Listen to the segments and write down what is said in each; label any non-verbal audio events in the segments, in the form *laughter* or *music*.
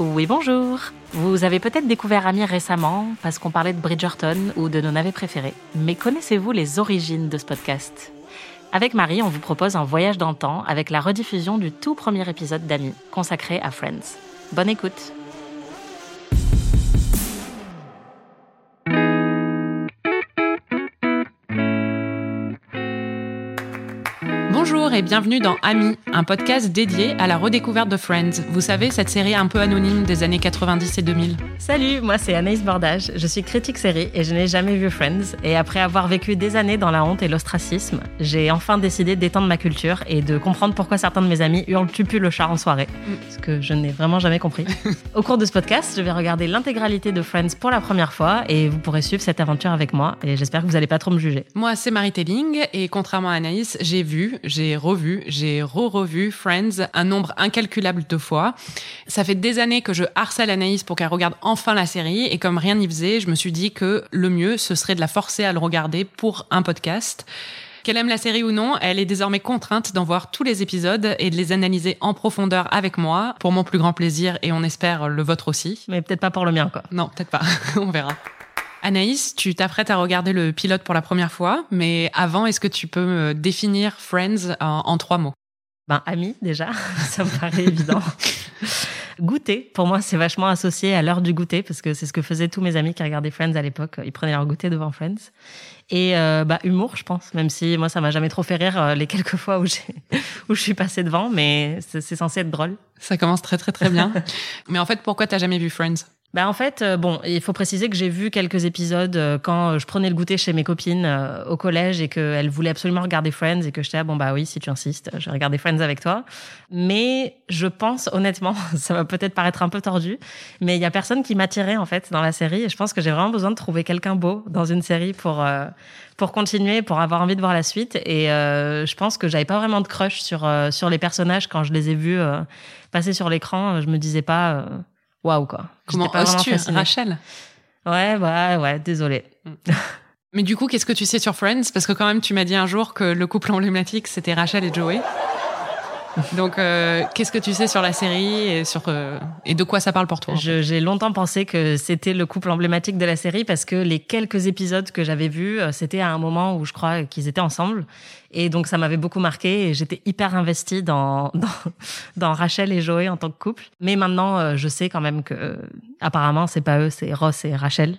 Oui, bonjour. Vous avez peut-être découvert Ami récemment parce qu'on parlait de Bridgerton ou de nos navets préférés. Mais connaissez-vous les origines de ce podcast? Avec Marie, on vous propose un voyage dans le temps avec la rediffusion du tout premier épisode d'Ami, consacré à Friends. Bonne écoute et bienvenue dans Ami, un podcast dédié à la redécouverte de Friends. Vous savez, cette série un peu anonyme des années 90 et 2000. Salut, moi c'est Anaïs Bordage, je suis critique série et je n'ai jamais vu Friends. Et après avoir vécu des années dans la honte et l'ostracisme, j'ai enfin décidé d'étendre ma culture et de comprendre pourquoi certains de mes amis hurlent tupu le chat en soirée. Ce que je n'ai vraiment jamais compris. *laughs* Au cours de ce podcast, je vais regarder l'intégralité de Friends pour la première fois et vous pourrez suivre cette aventure avec moi et j'espère que vous n'allez pas trop me juger. Moi, c'est Marie Telling et contrairement à Anaïs, j'ai vu, j'ai revu, j'ai re-revu Friends un nombre incalculable de fois. Ça fait des années que je harcèle Anaïs pour qu'elle regarde enfin la série et comme rien n'y faisait, je me suis dit que le mieux, ce serait de la forcer à le regarder pour un podcast. Qu'elle aime la série ou non, elle est désormais contrainte d'en voir tous les épisodes et de les analyser en profondeur avec moi, pour mon plus grand plaisir et on espère le vôtre aussi. Mais peut-être pas pour le mien, quoi. Non, peut-être pas. *laughs* on verra. Anaïs, tu t'apprêtes à regarder le pilote pour la première fois, mais avant, est-ce que tu peux me définir Friends en, en trois mots? Ben, ami, déjà, *laughs* ça me paraît évident. Goûter, pour moi, c'est vachement associé à l'heure du goûter, parce que c'est ce que faisaient tous mes amis qui regardaient Friends à l'époque. Ils prenaient leur goûter devant Friends. Et euh, bah, humour, je pense, même si moi, ça m'a jamais trop fait rire euh, les quelques fois où, j'ai, *laughs* où je suis passée devant, mais c'est, c'est censé être drôle. Ça commence très très très bien. *laughs* mais en fait, pourquoi t'as jamais vu Friends? Bah en fait, euh, bon, il faut préciser que j'ai vu quelques épisodes euh, quand je prenais le goûter chez mes copines euh, au collège et qu'elles voulaient absolument regarder Friends et que j'étais ah, bon bah oui si tu insistes, je vais regarder Friends avec toi. Mais je pense honnêtement, *laughs* ça va peut-être paraître un peu tordu, mais il y a personne qui m'attirait en fait dans la série et je pense que j'ai vraiment besoin de trouver quelqu'un beau dans une série pour pour continuer, pour avoir envie de voir la suite. Et je pense que j'avais pas vraiment de crush sur sur les personnages quand je les ai vus passer sur l'écran. Je me disais pas waouh quoi. Comment oses-tu, Rachel? Ouais, ouais, ouais, désolé. Mm. Mais du coup, qu'est-ce que tu sais sur Friends? Parce que quand même, tu m'as dit un jour que le couple emblématique, c'était Rachel et Joey. Donc, euh, qu'est-ce que tu sais sur la série et, sur, euh, et de quoi ça parle pour toi J'ai longtemps pensé que c'était le couple emblématique de la série parce que les quelques épisodes que j'avais vus, euh, c'était à un moment où je crois qu'ils étaient ensemble. Et donc, ça m'avait beaucoup marqué et j'étais hyper investie dans, *laughs* dans, dans, Rachel et Joey en tant que couple. Mais maintenant, je sais quand même que, apparemment, c'est pas eux, c'est Ross et Rachel.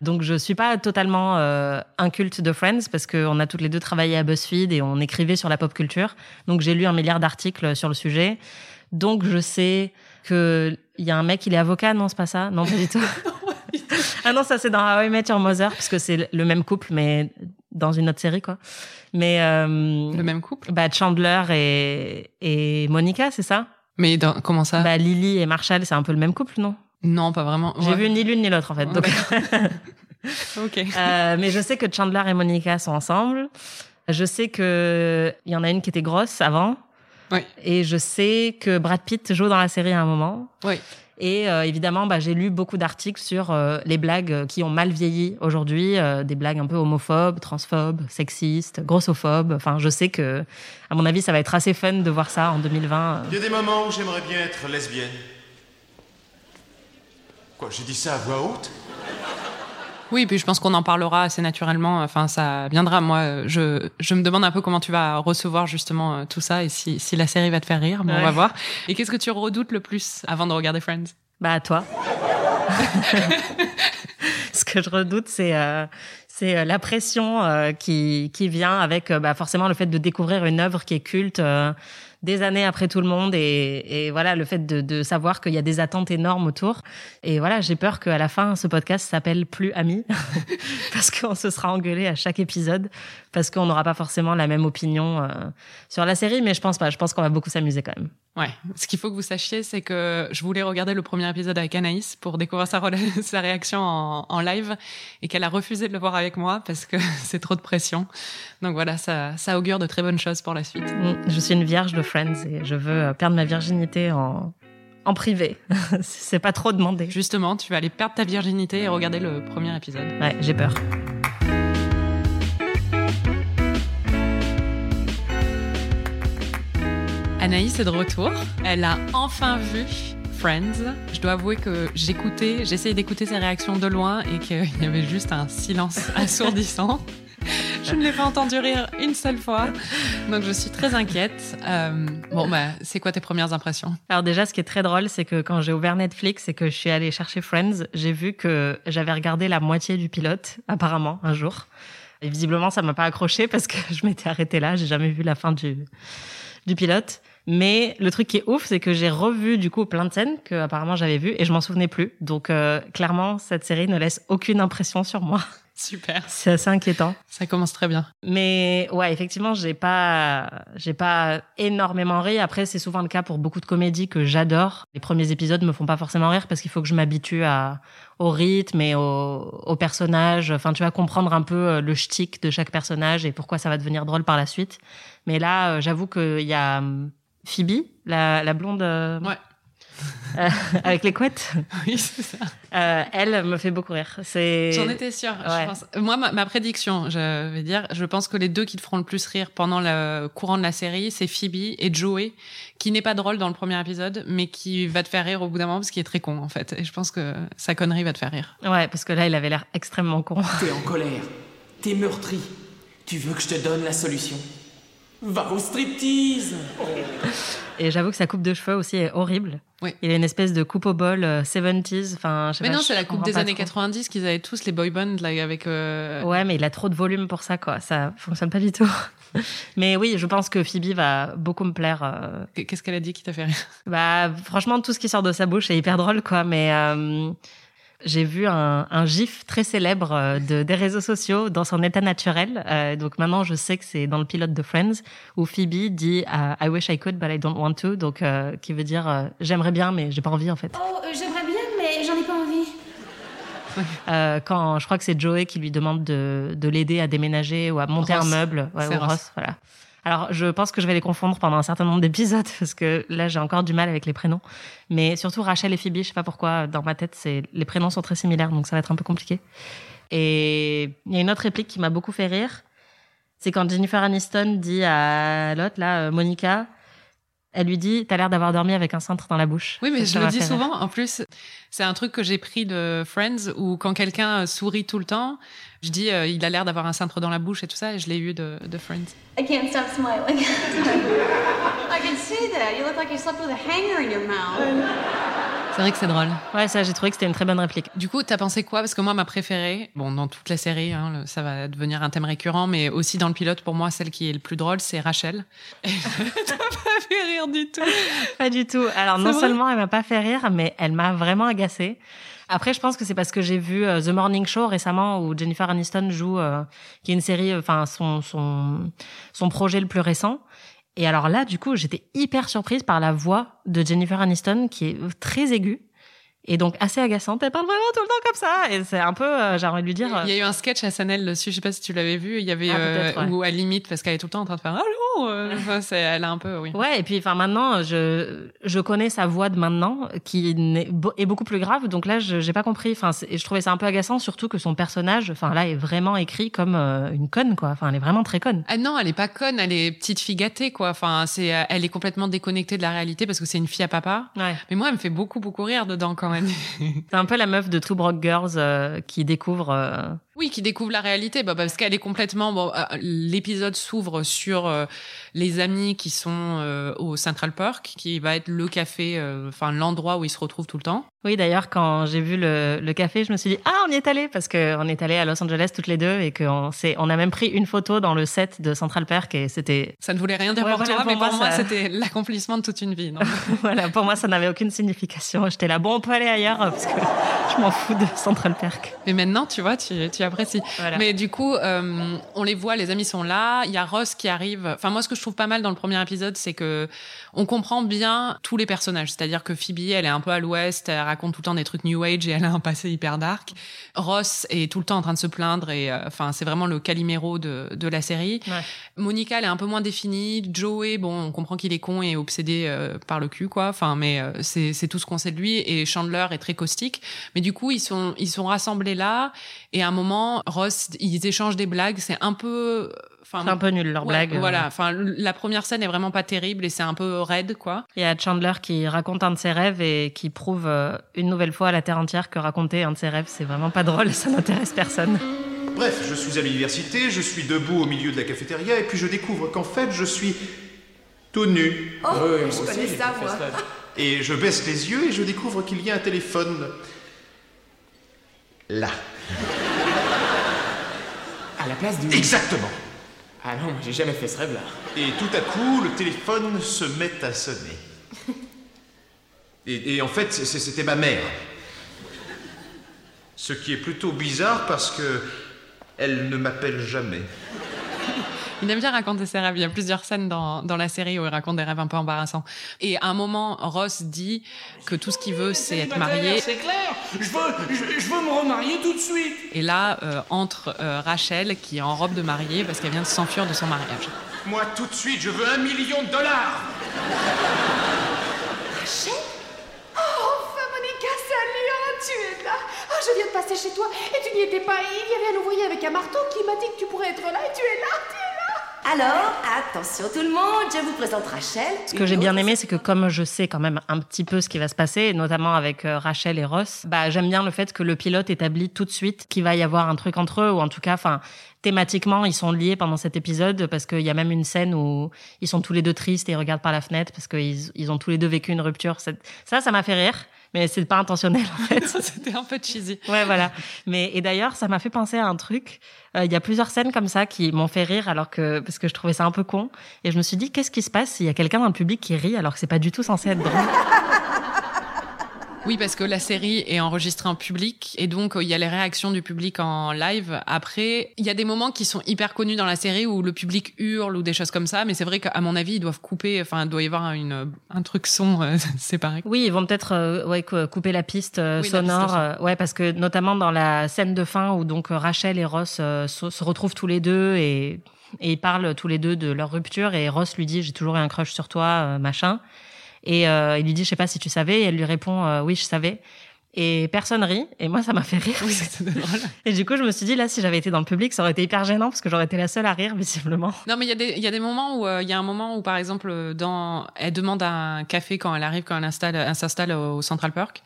Donc, je suis pas totalement euh, un culte de Friends parce qu'on a toutes les deux travaillé à BuzzFeed et on écrivait sur la pop culture. Donc, j'ai lu un milliard d'articles sur le sujet. Donc, je sais que il y a un mec, il est avocat, non, c'est pas ça? *laughs* Non, pas du tout. ah non, ça c'est dans How I Met Your Mother, parce que c'est le même couple, mais dans une autre série, quoi. Mais euh, le même couple? Bah Chandler et et Monica, c'est ça? Mais dans, comment ça? Bah Lily et Marshall, c'est un peu le même couple, non? Non, pas vraiment. J'ai vu ni l'une ni l'autre en fait. donc... *laughs* ok. Euh, mais je sais que Chandler et Monica sont ensemble. Je sais que il y en a une qui était grosse avant. Oui. Et je sais que Brad Pitt joue dans la série à un moment. Oui. Et euh, évidemment, bah, j'ai lu beaucoup d'articles sur euh, les blagues qui ont mal vieilli aujourd'hui, euh, des blagues un peu homophobes, transphobes, sexistes, grossophobes. Enfin, je sais que, à mon avis, ça va être assez fun de voir ça en 2020. Il y a des moments où j'aimerais bien être lesbienne. Quoi, j'ai dit ça à voix haute? Oui, puis je pense qu'on en parlera assez naturellement. Enfin, ça viendra. Moi, je, je me demande un peu comment tu vas recevoir justement euh, tout ça et si, si la série va te faire rire. Bon, on va voir. Et qu'est-ce que tu redoutes le plus avant de regarder Friends? Bah, toi. *laughs* Ce que je redoute, c'est euh, c'est euh, la pression euh, qui qui vient avec euh, bah, forcément le fait de découvrir une œuvre qui est culte des années après tout le monde et, et voilà le fait de, de savoir qu'il y a des attentes énormes autour. Et voilà j'ai peur qu'à la fin ce podcast s'appelle plus amis *laughs* parce qu'on se sera engueulé à chaque épisode parce qu'on n'aura pas forcément la même opinion euh, sur la série mais je pense pas. Je pense qu'on va beaucoup s'amuser quand même ouais ce qu'il faut que vous sachiez c'est que je voulais regarder le premier épisode avec Anaïs pour découvrir sa, *laughs* sa réaction en, en live et qu'elle a refusé de le voir avec moi parce que *laughs* c'est trop de pression donc voilà ça, ça augure de très bonnes choses pour la suite je suis une vierge de Friends et je veux euh, perdre ma virginité en, en privé. *laughs* c'est pas trop demandé. Justement, tu vas aller perdre ta virginité et regarder le premier épisode. Ouais, j'ai peur. Anaïs est de retour. Elle a enfin vu Friends. Je dois avouer que j'écoutais, j'essayais d'écouter ses réactions de loin et qu'il y avait juste un silence *laughs* assourdissant. Je ne l'ai pas entendu rire une seule fois, donc je suis très inquiète. Euh, bon, bah, c'est quoi tes premières impressions? Alors déjà, ce qui est très drôle, c'est que quand j'ai ouvert Netflix et que je suis allée chercher Friends, j'ai vu que j'avais regardé la moitié du pilote, apparemment, un jour. Et visiblement, ça m'a pas accroché parce que *laughs* je m'étais arrêtée là. J'ai jamais vu la fin du, du pilote. Mais le truc qui est ouf, c'est que j'ai revu du coup plein de scènes que apparemment j'avais vues et je m'en souvenais plus. Donc euh, clairement, cette série ne laisse aucune impression sur moi. *laughs* Super. C'est assez inquiétant. Ça commence très bien. Mais ouais, effectivement, j'ai pas, j'ai pas énormément ri. Après, c'est souvent le cas pour beaucoup de comédies que j'adore. Les premiers épisodes me font pas forcément rire parce qu'il faut que je m'habitue à, au rythme et au, au personnage. Enfin, tu vas comprendre un peu euh, le shtick de chaque personnage et pourquoi ça va devenir drôle par la suite. Mais là, euh, j'avoue qu'il y a Phoebe, la, la blonde. euh, Ouais. euh, *laughs* avec les couettes. *laughs* Oui, c'est ça. Euh, elle me fait beaucoup rire. C'est. J'en étais sûre. je Ouais. pense. Moi, ma, ma prédiction, je vais dire, je pense que les deux qui te feront le plus rire pendant le courant de la série, c'est Phoebe et Joey, qui n'est pas drôle dans le premier épisode, mais qui va te faire rire au bout d'un moment parce qu'il est très con en fait. Et je pense que sa connerie va te faire rire. Ouais, parce que là, il avait l'air extrêmement con. T'es en colère. T'es meurtri. Tu veux que je te donne la solution? Va au striptease Et j'avoue que sa coupe de cheveux aussi est horrible. Oui. Il a une espèce de coupe au bol euh, 70s. Enfin, je sais Mais pas, non, c'est la coupe des années trop. 90 qu'ils avaient tous les boy bands là avec. euh, Ouais, mais il a trop de volume pour ça, quoi. Ça fonctionne pas du tout. *laughs* mais oui, je pense que Phoebe va beaucoup me plaire. euh. Qu'est-ce qu'elle a dit qui t'a fait rire? Bah, franchement, tout ce qui sort de sa bouche est hyper drôle, quoi. Mais euh, j'ai vu un, un gif très célèbre euh, de, des réseaux sociaux dans son état naturel. Euh, donc maintenant, je sais que c'est dans le pilote de Friends où Phoebe dit euh, I wish I could, but I don't want to. Donc, euh, qui veut dire euh, j'aimerais bien, mais j'ai pas envie, en fait. Oh, euh, j'aimerais bien, mais j'en ai pas envie. Euh, quand je crois que c'est Joey qui lui demande de, de l'aider à déménager ou à monter Ross. un meuble. Ouais, C'est ou Ross. Ross, voilà. Alors, je pense que je vais les confondre pendant un certain nombre d'épisodes *laughs* parce que là, j'ai encore du mal avec les prénoms. Mais surtout Rachel et Phoebe, je sais pas pourquoi, dans ma tête, c'est les prénoms sont très similaires, donc ça va être un peu compliqué. Et il y a une autre réplique qui m'a beaucoup fait rire. C'est quand Jennifer Aniston dit à l'autre, là, euh, Monica, elle lui dit, t'as l'air d'avoir dormi avec un cintre dans la bouche. Oui, mais je le dis souvent. En plus, c'est un truc que j'ai pris de Friends où quand quelqu'un sourit tout le temps, je dis euh, il a l'air d'avoir un cintre dans la bouche et tout ça. Et je l'ai eu de, de Friends. I can't stop smiling. *laughs* I can see that. You look like you slept with a hanger in your mouth. C'est vrai que c'est drôle. Ouais, ça, j'ai trouvé que c'était une très bonne réplique. Du coup, t'as pensé quoi? Parce que moi, ma préférée, bon, dans toute la série, hein, le- ça va devenir un thème récurrent, mais aussi dans le pilote, pour moi, celle qui est le plus drôle, c'est Rachel. *laughs* T'as pas fait rire du tout. Pas du tout. Alors non seulement elle m'a pas fait rire, mais elle m'a vraiment agacée. Après, je pense que c'est parce que j'ai vu euh, The Morning Show récemment où Jennifer Aniston joue, euh, qui est une série, euh, enfin son son son projet le plus récent. Et alors là, du coup, j'étais hyper surprise par la voix de Jennifer Aniston qui est très aiguë et donc assez agaçante. Elle parle vraiment tout le temps comme ça et c'est un peu, euh, j'ai envie de lui dire. Il y a eu un sketch à SNL dessus, je sais pas si tu l'avais vu. Il y avait Ah, euh, ouais. où à limite, parce qu'elle est tout le temps en train de faire allô. Euh, *laughs* enfin, c'est- elle a un peu, oui. Ouais, et puis enfin maintenant, je je connais sa voix de maintenant qui est beaucoup plus grave. Donc là, je j'ai pas compris. Enfin, c'est- je trouvais ça un peu agaçant, surtout que son personnage, enfin là, est vraiment écrit comme euh, une conne, quoi. Enfin, elle est vraiment très conne. Ah non, elle est pas conne, elle est petite fille gâtée, quoi. Enfin, c'est, euh, elle est complètement déconnectée de la réalité parce que c'est une fille à papa. Ouais. Mais moi, elle me fait beaucoup, beaucoup rire dedans quand même. *laughs* C'est un peu la meuf de Two Broke Girls euh, qui découvre. euh, oui, qui découvre la réalité, bah, parce qu'elle est complètement. Bon, euh, l'épisode s'ouvre sur euh, les amis qui sont euh, au Central Park, qui va être le café, euh, enfin l'endroit où ils se retrouvent tout le temps. Oui, d'ailleurs, quand j'ai vu le, le café, je me suis dit ah, on y est allé parce que on est allé à Los Angeles toutes les deux et qu'on on a même pris une photo dans le set de Central Park et c'était Ça ne voulait rien dire Ouais, pour voilà, toi, pour mais moi, pour moi, ça- c'était l'accomplissement de toute une vie. non *laughs* voilà, pour moi, ça n'avait aucune signification. J'étais là, bon, on peut aller ailleurs parce que je m'en fous de Central Park. mais maintenant, tu vois, tu, tu Voilà. Mais du coup, euh, on les voit, les amis sont là. Il y a Ross qui arrive. Enfin, moi, ce que je trouve pas mal dans le premier épisode, c'est que on comprend bien tous les personnages. C'est-à-dire que Phoebe, elle est un peu à l'ouest, elle raconte tout le temps des trucs New Age et elle a un passé hyper dark. Ross est tout le temps en train de se plaindre et, euh, enfin, c'est vraiment le Calimero de, de la série. Ouais. Monica, elle est un peu moins définie. Joey, bon, on comprend qu'il est con et obsédé euh, par le cul, quoi. Enfin, mais c'est c'est tout ce qu'on sait de lui. Et Chandler est très caustique. Mais du coup, ils sont ils sont rassemblés là. Et à un moment Ross, ils échangent des blagues. C'est un peu, enfin, C'est un peu nul leur ouais, blague. Voilà. Enfin, la première scène est vraiment pas terrible et c'est un peu raide, quoi. Il y a Chandler qui raconte un de ses rêves et qui prouve euh, une nouvelle fois à la terre entière que raconter un de ses rêves, c'est vraiment pas drôle et *laughs* ça n'intéresse personne. Bref, je suis à l'université, je suis debout au milieu de la cafétéria et puis je découvre qu'en fait je suis tout nu. Oh, Ouais, je aussi, connais ça, moi. Et je baisse les yeux et je découvre qu'il y a un téléphone. Là. À la place du. Exactement. Ah non, j'ai jamais fait ce rêve-là. Et tout à coup, le téléphone se met à sonner. Et, et en fait, c'était ma mère. Ce qui est plutôt bizarre parce que elle ne m'appelle jamais. Il aime bien raconter ses rêves. Il y a plusieurs scènes dans, dans la série où il raconte des rêves un peu embarrassants. Et à un moment, Ross dit que tout ce qu'il veut, c'est être marié. C'est clair je veux, je, je veux me remarier tout de suite Et là, euh, entre euh, Rachel, qui est en robe de mariée parce qu'elle vient de s'enfuir de son mariage. Moi, tout de suite, je veux un million de dollars Rachel? Oh, enfin, Monica, salut, oh, tu es là. Oh, je viens de passer chez toi et tu n'y étais pas. Il y avait un ouvrier avec un marteau qui m'a dit que tu pourrais être là et tu es là, tu es là. Alors, attention tout le monde, je vous présente Rachel. Ce que j'ai bien aimé, c'est que comme je sais quand même un petit peu ce qui va se passer, notamment avec euh, Rachel et Ross, bah j'aime bien le fait que le pilote établit tout de suite qu'il va y avoir un truc entre eux, ou en tout cas, enfin thématiquement, ils sont liés pendant cet épisode parce qu'il y a même une scène où ils sont tous les deux tristes et ils regardent par la fenêtre parce qu'ils ils ont tous les deux vécu une rupture. Ça, ça m'a fait rire, mais c'est pas intentionnel en fait. *laughs* C'était un peu cheesy. Ouais, voilà. Mais et d'ailleurs, ça m'a fait penser à un truc. Euh, Il y a plusieurs scènes comme ça qui m'ont fait rire, alors que parce que je trouvais ça un peu con. Et je me suis dit, qu'est-ce qui se passe s'il y a quelqu'un dans le public qui rit alors que c'est pas du tout censé être drôle? Oui, parce que la série est enregistrée en public et donc euh, il y a les réactions du public en live. Après, il y a des moments qui sont hyper connus dans la série où le public hurle ou des choses comme ça, mais c'est vrai qu'à mon avis, ils doivent couper, enfin, il doit y avoir une, un truc son *laughs* euh, séparé. Oui, ils vont peut-être euh, ouais, cou- couper la piste euh, Oui, la sonore. piste euh, ouais, parce que notamment dans la scène de fin où donc euh, Rachel et Ross euh, se, se retrouvent tous les deux et, et ils parlent tous les deux de leur rupture et Ross lui dit j'ai toujours eu un crush sur toi, euh, machin. Et euh, il lui dit je sais pas si tu savais et elle lui répond euh, oui je savais. Et personne rit et moi ça m'a fait rire. Oui, c'était drôle. *laughs* Et du coup je me suis dit là si j'avais été dans le public ça aurait été hyper gênant parce que j'aurais été la seule à rire visiblement. Non, mais il y a des, y a des moments où, euh, il y a un moment où, par exemple, dans, elle demande un café quand elle arrive, quand elle installe, elle s'installe au Central Park.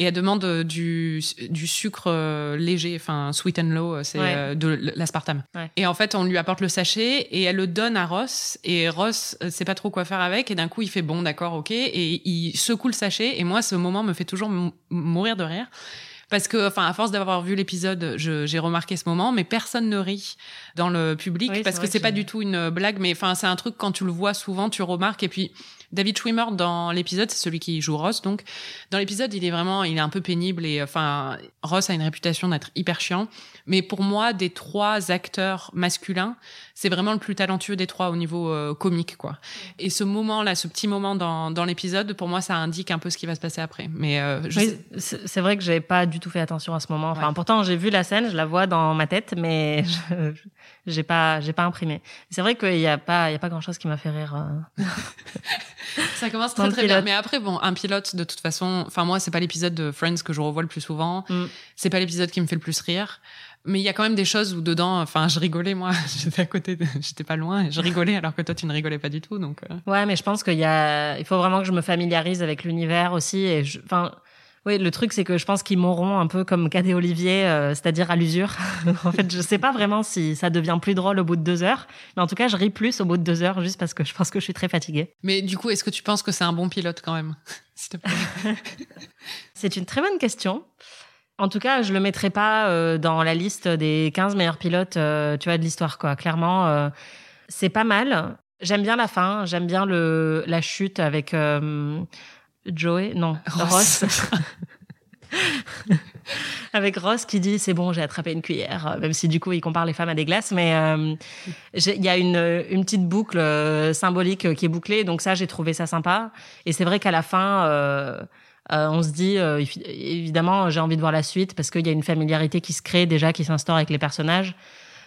Et elle demande euh, du, du sucre euh, léger, enfin sweet and low, euh, c'est Ouais. de l'aspartame. Ouais. Et en fait, on lui apporte le sachet et elle le donne à Ross. Et Ross sait pas trop quoi faire avec. Et d'un coup, il fait bon, d'accord, ok. Et il secoue le sachet. Et moi, ce moment me fait toujours mou- mourir de rire. Parce que, enfin, à force d'avoir vu l'épisode, j'ai remarqué ce moment, mais personne ne rit dans le public Oui, parce que c'est pas du tout une blague, mais enfin, c'est un truc quand tu le vois souvent, tu remarques. Et puis, David Schwimmer dans l'épisode, c'est celui qui joue Ross, donc dans l'épisode, il est vraiment, il est un peu pénible et enfin, Ross a une réputation d'être hyper chiant. Mais pour moi, des trois acteurs masculins, c'est vraiment le plus talentueux des trois au niveau euh, comique, quoi. Et ce moment-là, ce petit moment dans, dans l'épisode, pour moi, ça indique un peu ce qui va se passer après. Mais euh, Oui, sais- c'est vrai que j'ai pas du tout fait attention à ce moment. Enfin, Ouais. pourtant j'ai vu la scène, je la vois dans ma tête, mais *laughs* je- j'ai pas, j'ai pas imprimé. C'est vrai qu'il y a pas, il y a pas grand chose qui m'a fait rire. euh. Ça commence *laughs* très très bien. Mais après, bon, un pilote, de toute façon, enfin moi, c'est pas l'épisode de Friends que je revois le plus souvent. Mm. C'est pas l'épisode qui me fait le plus rire. Mais il y a quand même des choses où dedans, enfin, je rigolais moi. *laughs* J'étais à côté, de- j'étais pas loin, et je rigolais alors que toi, tu ne rigolais pas du tout. Donc, euh. Ouais, mais je pense qu'il y a, il faut vraiment que je me familiarise avec l'univers aussi. Et je- enfin, oui, le truc c'est que je pense qu'ils m'auront un peu comme Cadet Olivier, euh, c'est-à-dire à l'usure. *laughs* en fait, je sais pas vraiment si ça devient plus drôle au bout de deux heures, mais en tout cas, je ris plus au bout de deux heures juste parce que je pense que je suis très fatiguée. Mais du coup, est-ce que tu penses que c'est un bon pilote quand même. *laughs* *laughs* C'est une très bonne question. En tout cas, je le mettrai pas euh, dans la liste des 15 meilleurs pilotes, euh, tu vois, de l'histoire, quoi. Clairement, c'est pas mal. J'aime bien la fin. J'aime bien le la chute avec Joey, non, Ross. Ross. *laughs* avec Ross qui dit c'est bon, j'ai attrapé une cuillère, euh, même si du coup il compare les femmes à des glaces, mais euh, il y a une, une petite boucle euh, symbolique euh, qui est bouclée, donc ça j'ai trouvé ça sympa. Et c'est vrai qu'à la fin, euh, euh, on se dit euh, évi- évidemment j'ai envie de voir la suite parce qu'il y a une familiarité qui se crée déjà, qui s'instaure avec les personnages.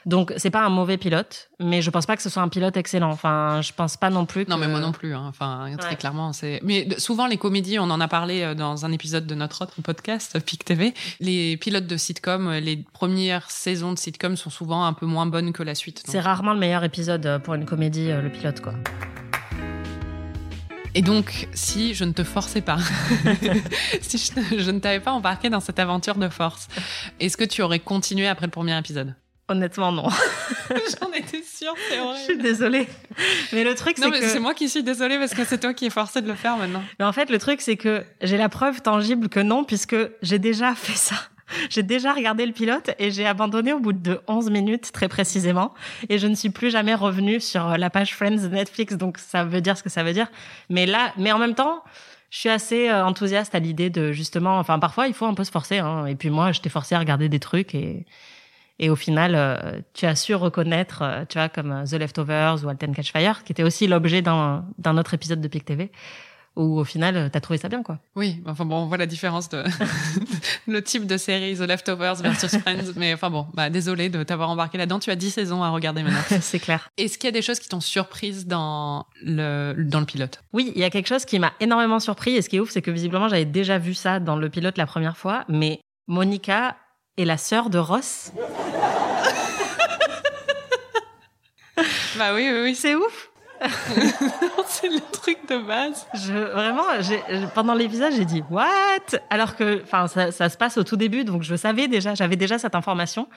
Donc c'est pas un mauvais pilote, mais je pense pas que ce soit un pilote excellent. Enfin, je pense pas non plus. Que... Non, mais moi non plus. Hein. Enfin, très Ouais. clairement, c'est. Mais souvent les comédies, on en a parlé euh, dans un épisode de notre autre podcast, Pic TV. Les pilotes de sitcom, euh, les premières saisons de sitcom sont souvent un peu moins bonnes que la suite. C'est rarement le meilleur épisode euh, pour une comédie, euh, le pilote, quoi. Et donc, si je ne te forçais pas, *laughs* si je ne t'avais pas embarqué dans cette aventure de force, est-ce que tu aurais continué après le premier épisode? Honnêtement, non. *laughs* J'en étais sûre, c'est je suis désolée. Mais le truc, Non, c'est mais que. c'est moi qui suis désolée parce que c'est toi qui es forcé de le faire maintenant. Mais en fait, le truc, c'est que j'ai la preuve tangible que non, puisque j'ai déjà fait ça. *laughs* J'ai déjà regardé le pilote et j'ai abandonné au bout de 11 minutes, très précisément. Et je ne suis plus jamais revenue sur la page Friends de Netflix, donc ça veut dire ce que ça veut dire. Mais là, mais en même temps, je suis assez euh, enthousiaste à l'idée de justement, enfin, parfois, il faut un peu se forcer. Hein. Et puis moi, je t'ai forcé à regarder des trucs et, et au final, euh, tu as su reconnaître, euh, tu vois, comme euh, The Leftovers ou Alten Catch Fire, qui était aussi l'objet d'un d'un autre épisode de Pic TV, où au final, t'as trouvé ça bien, quoi. Oui, enfin bon, on voit la différence de *laughs* *laughs* le type de série The Leftovers versus Friends. Mais enfin bon, bah, désolé de t'avoir embarqué là-dedans. Tu as 10 saisons à regarder maintenant. *laughs* C'est clair. Est-ce qu'il y a des choses qui t'ont surprise dans le, dans le pilote? Oui, il y a quelque chose qui m'a énormément surpris. Et ce qui est ouf, c'est que visiblement, j'avais déjà vu ça dans le pilote la première fois. Mais Monica est la sœur de Ross. Bah oui, oui, oui. C'est ouf. *laughs* c'est le truc de base. Je, vraiment, pendant l'épisode, j'ai dit what? Alors que, enfin, ça, ça se passe au tout début, donc je savais déjà, j'avais déjà cette information,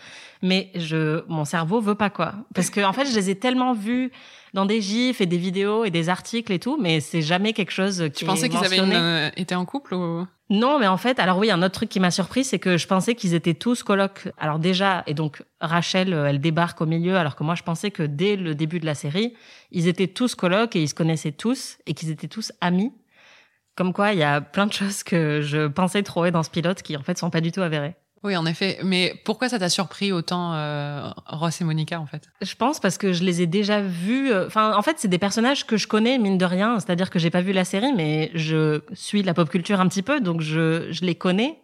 mais je, mon cerveau veut pas quoi, parce que en fait, je les ai tellement vus dans des gifs et des vidéos et des articles et tout, mais c'est jamais quelque chose qui Tu pensais qu'ils avaient une, euh, été en couple ou? Non, mais en fait, alors oui, un autre truc qui m'a surpris, c'est que je pensais qu'ils étaient tous colocs. Alors déjà, et donc Rachel, euh, elle débarque au milieu, alors que moi, je pensais que dès le début de la série, ils étaient tous colocs et ils se connaissaient tous et qu'ils étaient tous amis. Comme quoi, il y a plein de choses que je pensais trouver dans ce pilote qui en fait sont pas du tout avérées. Oui, en effet. Mais pourquoi ça t'a surpris autant euh, Ross et Monica en fait? Je pense parce que je les ai déjà vus. euh, Enfin, en fait, c'est des personnages que je connais mine de rien. C'est-à-dire que j'ai pas vu la série, mais je suis la pop culture un petit peu, donc je, je les connais.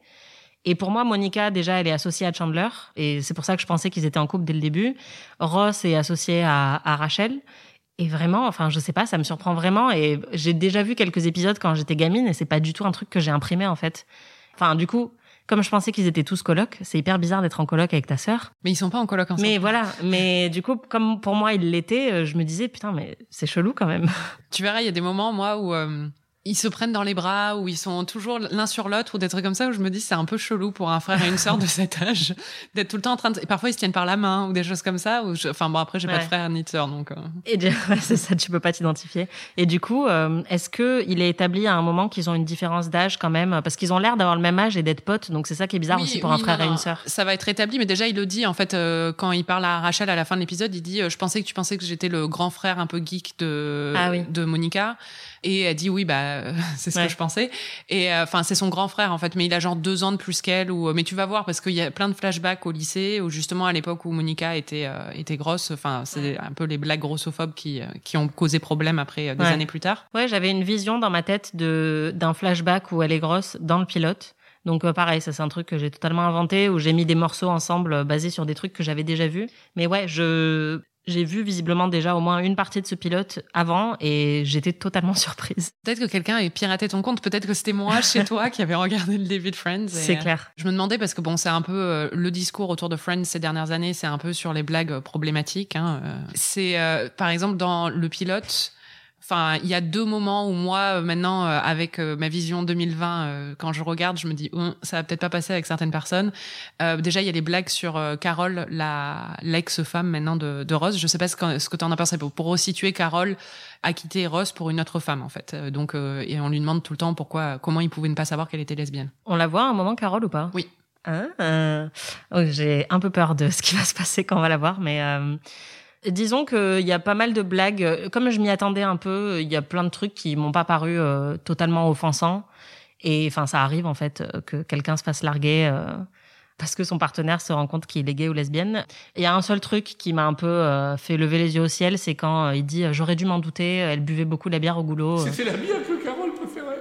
Et pour moi, Monica, déjà, elle est associée à Chandler, et c'est pour ça que je pensais qu'ils étaient en couple dès le début. Ross est associé à, à Rachel. Et vraiment, enfin, je sais pas, ça me surprend vraiment. Et j'ai déjà vu quelques épisodes quand j'étais gamine, et c'est pas du tout un truc que j'ai imprimé en fait. Enfin, du coup, comme je pensais qu'ils étaient tous colocs, c'est hyper bizarre d'être en coloc avec ta sœur. Mais ils sont pas en coloc ensemble. Mais voilà, mais du coup, comme pour moi il l'était, euh, je me disais putain, mais c'est chelou quand même. Tu verras, il y a des moments, moi, où euh, ils se prennent dans les bras, où ils sont toujours l'un sur l'autre, ou des trucs comme ça, où je me dis c'est un peu chelou pour un frère et une sœur de *laughs* cet âge, d'être tout le temps en train de... Et parfois, ils se tiennent par la main, ou des choses comme ça. Ou je- Enfin bon, après, j'ai pas de frère ni de sœur, donc... euh, Et du- *laughs* ouais, c'est ça, tu peux pas t'identifier. Et du coup, euh, est-ce que il est établi à un moment qu'ils ont une différence d'âge quand même, parce qu'ils ont l'air d'avoir le même âge et d'être potes, donc c'est ça qui est bizarre Oui, aussi pour oui, un frère non, et une sœur. Ça va être établi, mais déjà il le dit en fait euh, quand il parle à Rachel à la fin de l'épisode, il dit euh, je pensais que tu pensais que j'étais le grand frère un peu geek de Ah oui. de Monica et elle dit oui bah *laughs* c'est ce Ouais. que je pensais et euh, enfin c'est son grand frère en fait mais il a genre deux ans de plus qu'elle ou mais tu vas voir parce qu'il y a plein de flashbacks au lycée où justement à l'époque où Monica était euh, était grosse enfin c'est un peu les blagues grossophobes qui euh, qui ont causé problème après euh, des Ouais. années plus tard. Ouais, j'avais une vision dans ma tête de d'un flashback où elle est grosse dans le pilote. Donc euh, pareil, ça c'est un truc que j'ai totalement inventé où j'ai mis des morceaux ensemble euh, basés sur des trucs que j'avais déjà vus. Mais ouais, je j'ai vu visiblement déjà au moins une partie de ce pilote avant et j'étais totalement *laughs* surprise. Peut-être que quelqu'un ait piraté ton compte, peut-être que c'était moi chez toi qui avait regardé le début de Friends. C'est euh, clair. Je me demandais parce que bon, c'est un peu euh, le discours autour de Friends ces dernières années, c'est un peu sur les blagues problématiques. Hein, euh. C'est euh, par exemple dans le pilote. Enfin, il y a deux moments où moi, euh, maintenant, euh, avec euh, ma vision 2020, euh, quand je regarde, je me dis, Hum, ça va peut-être pas passer avec certaines personnes. Déjà, il y a les blagues sur Carole, la l'ex-femme maintenant de, de Rose. Je sais pas ce que, ce que tu en as pensé. Pour, pour resituer, Carole a quitté Rose pour une autre femme, en fait. Donc, et on lui demande tout le temps pourquoi, comment il pouvait ne pas savoir qu'elle était lesbienne. On la voit à un moment, Carole, ou pas? Oui. Ah, oh, J'ai un peu peur de ce qui va se passer quand on va la voir, mais disons qu'il y a pas mal de blagues. Comme je m'y attendais un peu, il y a plein de trucs qui m'ont pas paru euh, totalement offensants. Et enfin, ça arrive en fait euh, que quelqu'un se fasse larguer euh, parce que son partenaire se rend compte qu'il est gay ou lesbienne. Il y a un seul truc qui m'a un peu fait lever les yeux au ciel, c'est quand il dit j'aurais dû m'en douter. Elle buvait beaucoup la bière au goulot. C'était la bière que Carole préférait.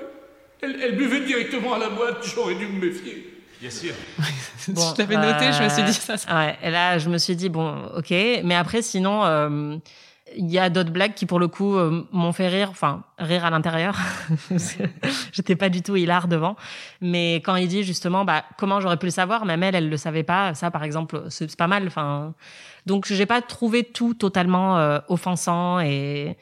Elle buvait directement à la boîte, j'aurais dû me méfier. Bien sûr. *laughs* je t'avais noté, je me suis dit ça. Euh, ouais, et là, je me suis dit, bon, ok. Mais après, sinon, euh, il y a d'autres blagues qui, pour le coup, euh, m'ont fait rire. Enfin, rire à l'intérieur. *laughs* J'étais pas du tout hilar devant. Mais quand il dit, justement, bah, comment j'aurais pu le savoir? Même elle, elle le savait pas. Ça, par exemple, c'est pas mal. Enfin, donc, j'ai pas trouvé tout totalement offensant et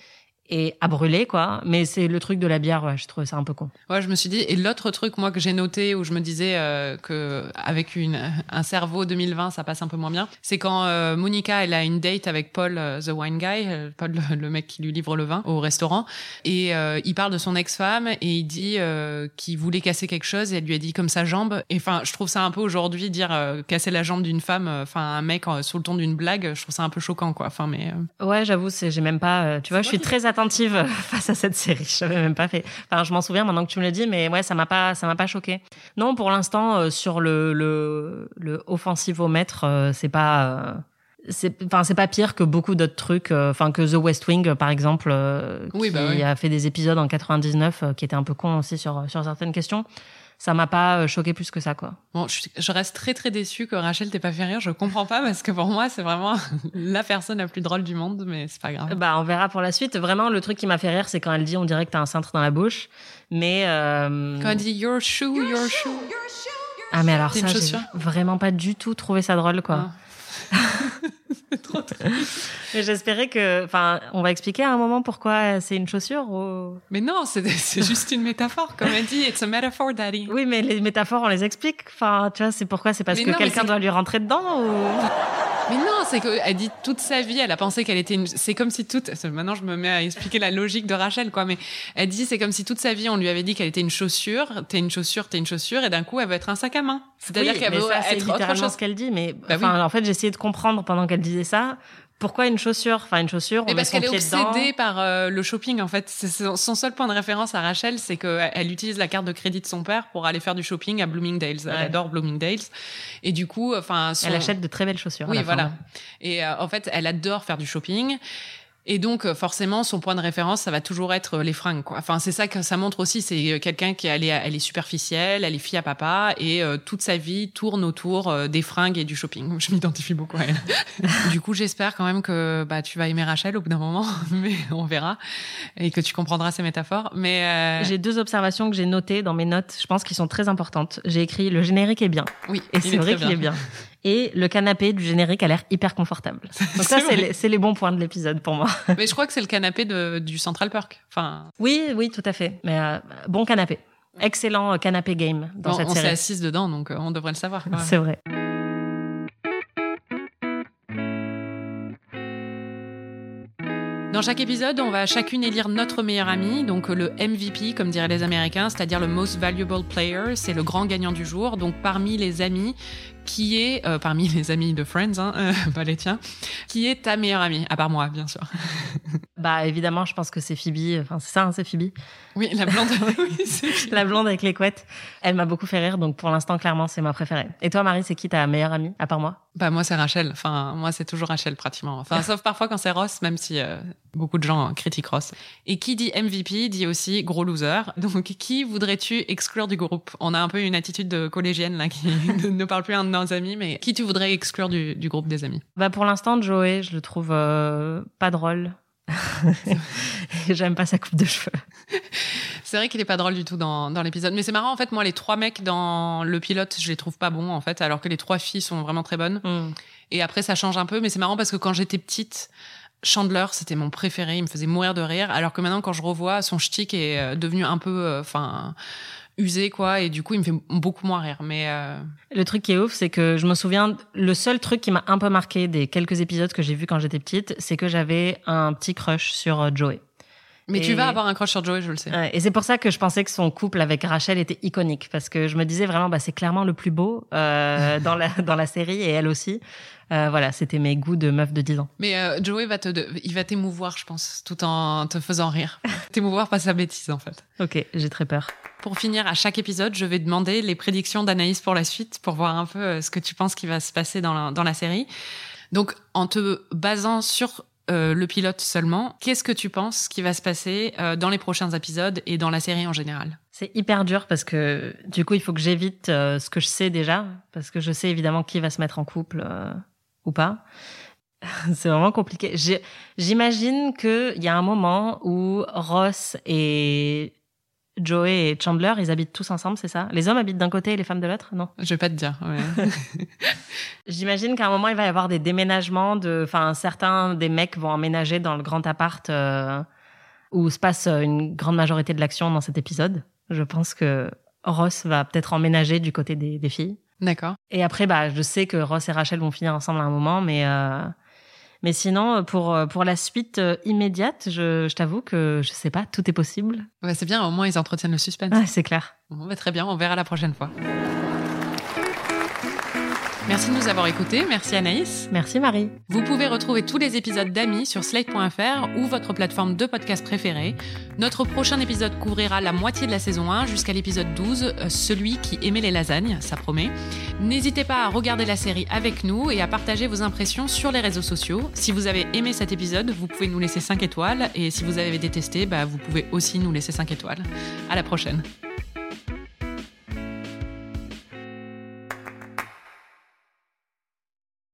et à brûler quoi. Mais c'est le truc de la bière ouais, je trouve ça un peu con. Ouais je me suis dit et l'autre truc moi que j'ai noté où je me disais euh, que avec une un cerveau 2020 ça passe un peu moins bien c'est quand euh, Monica elle a une date avec Paul euh, the wine guy euh, Paul le, mec qui lui livre le vin au restaurant et il parle de son ex-femme et il dit qu'il voulait casser quelque chose et elle lui a dit comme sa jambe. Et enfin je trouve ça un peu aujourd'hui dire casser la jambe d'une femme enfin un mec sous le ton d'une blague je trouve ça un peu choquant quoi. Enfin mais ouais j'avoue c'est j'ai même pas tu vois je suis très attentive *laughs* face à cette série. Je même pas fait. Enfin, je m'en souviens maintenant que tu me le dis, mais ouais, ça m'a pas, ça m'a pas choqué. Non, pour l'instant, euh, sur le le, le offensivomètre, euh, c'est pas. Euh, c'est enfin c'est pas pire que beaucoup d'autres trucs enfin que The West Wing par exemple oui, qui bah a fait des épisodes en 99 qui étaient un peu cons aussi sur sur certaines questions ça m'a pas euh, choqué plus que ça, quoi. Bon, je, reste très très déçue que Rachel t'ait pas fait rire. Je comprends pas parce que pour moi, c'est vraiment *laughs* la personne la plus drôle du monde, mais c'est pas grave. Bah, on verra pour la suite. Vraiment, le truc qui m'a fait rire, c'est quand elle dit on dirait que t'as un cintre dans la bouche. Mais. Euh... Quand elle dit your shoe, your, shoe. Ah, mais alors ça, j'ai vraiment pas du tout trouvé ça drôle, quoi. Ah. *laughs* *laughs* trop J'espérais que, enfin, on va expliquer à un moment pourquoi c'est une chaussure ou... Mais non, c'est juste une métaphore, comme elle dit. It's a metaphor, daddy. Oui, mais les métaphores, on les explique. Enfin, tu vois, c'est pourquoi? C'est parce que quelqu'un doit lui rentrer dedans ou... Mais non, c'est qu'elle dit toute sa vie, elle a pensé qu'elle était une. C'est comme si toute. Maintenant, je me mets à expliquer la logique de Rachel, quoi. Mais elle dit, c'est comme si toute sa vie, on lui avait dit qu'elle était une chaussure. T'es une chaussure, t'es une chaussure, et d'un coup, elle veut être un sac à main. C'est-à-dire qu'elle veut être autre chose. ce qu'elle dit, mais bah enfin, en fait, j'ai essayé de comprendre pendant qu'elle disait ça pourquoi une chaussure? Enfin, une chaussure, on parce qu'elle est obsédée par euh, le shopping, en fait. C'est son seul point de référence à Rachel, c'est qu'elle utilise la carte de crédit de son père pour aller faire du shopping à Bloomingdale's. Elle adore Bloomingdale's. Et du coup, enfin... Elle achète de très belles chaussures. Oui, voilà. Et euh, en fait, elle adore faire du shopping. Et donc, euh, forcément, son point de référence, ça va toujours être euh, les fringues. Quoi. Enfin, c'est ça que ça montre aussi. C'est euh, quelqu'un qui elle est, elle est superficielle, elle est fille à papa, et toute sa vie tourne autour des fringues et du shopping. *laughs* Je m'identifie beaucoup à elle. *laughs* du coup, j'espère quand même que bah, tu vas aimer Rachel au bout d'un moment, *laughs* mais on verra, et que tu comprendras ses métaphores. Mais j'ai deux observations que j'ai notées dans mes notes. Je pense qu'ils sont très importantes. J'ai écrit le générique est bien. Oui, et c'est vrai qu'il est bien et le canapé du générique a l'air hyper confortable. *laughs* Donc ça, c'est les, bons points de l'épisode pour moi. Mais je crois que c'est le canapé de, du Central Park. Enfin. Oui, oui, tout à fait. Mais euh, bon canapé. Excellent euh, canapé game dans cette série. On s'est assise dedans, donc euh, on devrait le savoir. C'est vrai. Dans chaque épisode, on va chacune élire notre meilleur ami, donc le MVP, comme diraient les Américains, c'est-à-dire le Most Valuable Player, c'est le grand gagnant du jour. Donc parmi les amis, qui est, euh, parmi *laughs* les amis de Friends, hein, euh, *laughs* pas les tiens, qui est ta meilleure amie, à part moi, bien sûr *laughs* Bah évidemment, je pense que c'est Phoebe, enfin c'est ça, hein, c'est Phoebe Oui, la blonde. *laughs* *laughs* la blonde avec les couettes. Elle m'a beaucoup fait rire, donc pour l'instant, clairement, c'est ma préférée. Et toi, Marie, c'est qui ta meilleure amie, à part moi? Bah moi, c'est Rachel. Enfin, moi, c'est toujours Rachel, pratiquement. Enfin, sauf parfois quand c'est Ross, même si euh, beaucoup de gens critiquent Ross. Et qui dit MVP dit aussi gros loser. Donc, qui voudrais-tu exclure du groupe? On a un peu une attitude de collégienne, là, qui *laughs* ne parle plus un de nos amis, mais qui tu voudrais exclure du, groupe des amis? Bah pour l'instant, Joey, je le trouve euh, pas drôle. *laughs* J'aime pas sa coupe de cheveux. C'est vrai qu'il est pas drôle du tout dans, dans l'épisode. Mais c'est marrant, en fait, moi, les trois mecs dans le pilote, je les trouve pas bons, en fait, alors que les trois filles sont vraiment très bonnes. Hmm. Et après, ça change un peu, mais c'est marrant parce que quand j'étais petite, Chandler, c'était mon préféré, il me faisait mourir de rire, alors que maintenant, quand je revois, son shtick est euh, devenu un peu, euh, enfin, usé quoi et du coup il me fait beaucoup moins rire mais euh, le truc qui est ouf c'est que je me souviens le seul truc qui m'a un peu marqué des quelques épisodes que j'ai vus quand j'étais petite c'est que j'avais un petit crush sur euh, Joey mais tu vas avoir un crush sur Joey, je le sais. et c'est pour ça que je pensais que son couple avec Rachel était iconique, parce que je me disais vraiment, bah, c'est clairement le plus beau euh, *laughs* dans la dans la série et elle aussi. Euh, voilà, c'était mes goûts de meuf de 10 ans. Mais euh, Joey va te, il va t'émouvoir, je pense, tout en te faisant rire. *laughs* t'émouvoir pas sa bêtise, en fait. Ok, j'ai très peur. Pour finir, à chaque épisode, je vais demander les prédictions d'Anaïs pour la suite, pour voir un peu euh, ce que tu penses qui va se passer dans la, dans la série. Donc, en te basant sur euh, le pilote seulement. Qu'est-ce que tu penses qui va se passer euh, dans les prochains épisodes et dans la série en général? C'est hyper dur parce que du coup, il faut que j'évite euh, ce que je sais déjà, parce que je sais évidemment qui va se mettre en couple euh, ou pas. *laughs* C'est vraiment compliqué. J'imagine qu'il y a un moment où Ross et Joey et Chandler, ils habitent tous ensemble, c'est ça? Les hommes habitent d'un côté et les femmes de l'autre? Non Je vais pas te dire. ouais. *laughs* J'imagine qu'à un moment, il va y avoir des déménagements de, enfin, certains des mecs vont emménager dans le grand appart euh, où se passe euh, une grande majorité de l'action dans cet épisode. Je pense que Ross va peut-être emménager du côté des, des filles. D'accord. Et après, bah, je sais que Ross et Rachel vont finir ensemble à un moment, mais euh, mais sinon, pour pour la suite euh, immédiate, je, je t'avoue que je sais pas, tout est possible. Ouais, c'est bien, au moins ils entretiennent le suspense. Ouais, c'est clair. Bon, bah, très bien, on verra la prochaine fois. Merci de nous avoir écoutés. Merci Anaïs. Merci Marie. Vous pouvez retrouver tous les épisodes d'Amis sur slate.fr ou votre plateforme de podcast préférée. Notre prochain épisode couvrira la moitié de la saison 1 jusqu'à l'épisode 12, euh, celui qui aimait les lasagnes, ça promet. N'hésitez pas à regarder la série avec nous et à partager vos impressions sur les réseaux sociaux. Si vous avez aimé cet épisode, vous pouvez nous laisser 5 étoiles et si vous avez détesté, bah, vous pouvez aussi nous laisser 5 étoiles. À la prochaine.